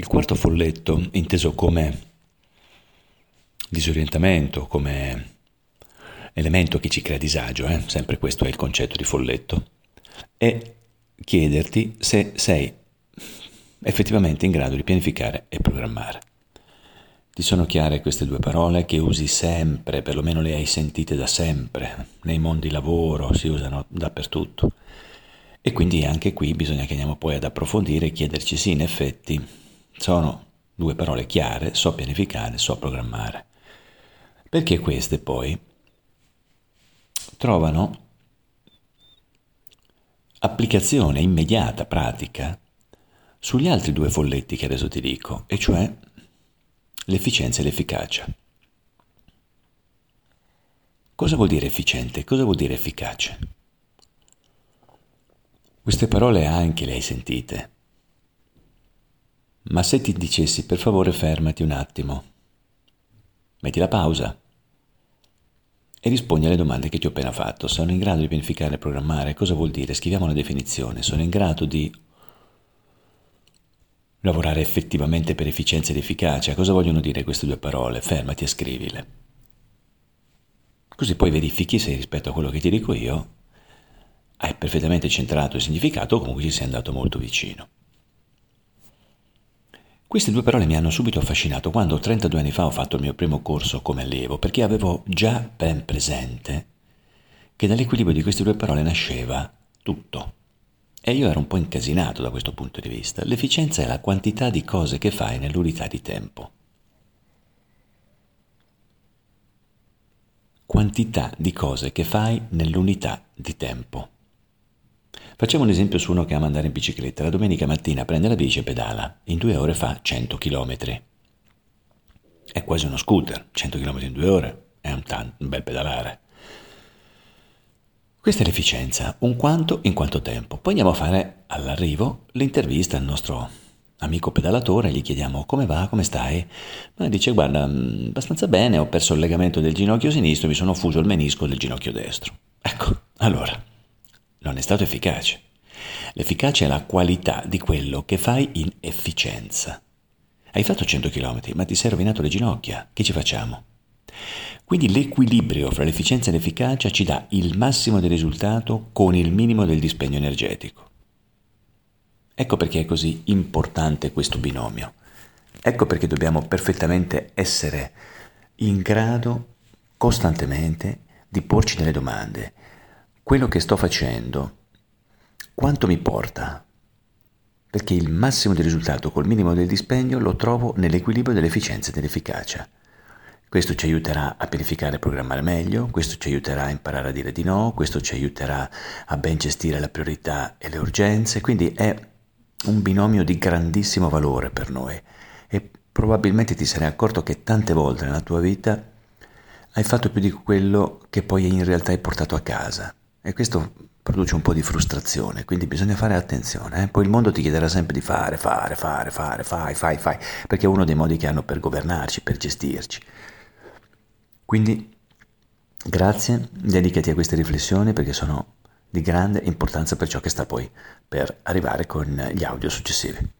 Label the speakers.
Speaker 1: Il quarto folletto, inteso come disorientamento, come elemento che ci crea disagio, eh? sempre questo è il concetto di folletto, è chiederti se sei effettivamente in grado di pianificare e programmare. Ti sono chiare queste due parole che usi sempre, perlomeno le hai sentite da sempre, nei mondi lavoro, si usano dappertutto. E quindi anche qui bisogna che andiamo poi ad approfondire e chiederci sì, in effetti sono due parole chiare, so pianificare, so programmare. Perché queste poi trovano applicazione immediata, pratica, sugli altri due folletti che adesso ti dico, e cioè l'efficienza e l'efficacia. Cosa vuol dire efficiente? Cosa vuol dire efficace? Queste parole anche le hai sentite. Ma se ti dicessi per favore fermati un attimo, metti la pausa e rispondi alle domande che ti ho appena fatto. Sono in grado di pianificare e programmare? Cosa vuol dire? Scriviamo la definizione. Sono in grado di lavorare effettivamente per efficienza ed efficacia. Cosa vogliono dire queste due parole? Fermati e scrivile. Così poi verifichi se rispetto a quello che ti dico io hai perfettamente centrato il significato o comunque ci sei andato molto vicino. Queste due parole mi hanno subito affascinato quando 32 anni fa ho fatto il mio primo corso come allievo, perché avevo già ben presente che dall'equilibrio di queste due parole nasceva tutto. E io ero un po' incasinato da questo punto di vista. L'efficienza è la quantità di cose che fai nell'unità di tempo. Quantità di cose che fai nell'unità di tempo. Facciamo un esempio su uno che ama andare in bicicletta. La domenica mattina prende la bici e pedala. In due ore fa 100 km. È quasi uno scooter. 100 km in due ore. È un, tan- un bel pedalare. Questa è l'efficienza, un quanto in quanto tempo. Poi andiamo a fare all'arrivo l'intervista al nostro amico pedalatore, gli chiediamo come va, come stai? Ma dice guarda, mm, abbastanza bene, ho perso il legamento del ginocchio sinistro, mi sono fuso il menisco del ginocchio destro. Ecco, allora, non è stato efficace. L'efficacia è la qualità di quello che fai in efficienza. Hai fatto 100 km, ma ti sei rovinato le ginocchia. Che ci facciamo? Quindi l'equilibrio fra l'efficienza e l'efficacia ci dà il massimo del risultato con il minimo del dispendio energetico. Ecco perché è così importante questo binomio. Ecco perché dobbiamo perfettamente essere in grado costantemente di porci delle domande. Quello che sto facendo, quanto mi porta? Perché il massimo del risultato col minimo del dispendio lo trovo nell'equilibrio dell'efficienza e dell'efficacia. Questo ci aiuterà a pianificare e programmare meglio, questo ci aiuterà a imparare a dire di no, questo ci aiuterà a ben gestire la priorità e le urgenze, quindi è un binomio di grandissimo valore per noi e probabilmente ti sarai accorto che tante volte nella tua vita hai fatto più di quello che poi in realtà hai portato a casa e questo produce un po' di frustrazione, quindi bisogna fare attenzione. Eh? Poi il mondo ti chiederà sempre di fare, fare, fare, fare, fai, fai, fai, perché è uno dei modi che hanno per governarci, per gestirci. Quindi grazie, dedicati a queste riflessioni perché sono di grande importanza per ciò che sta poi per arrivare con gli audio successivi.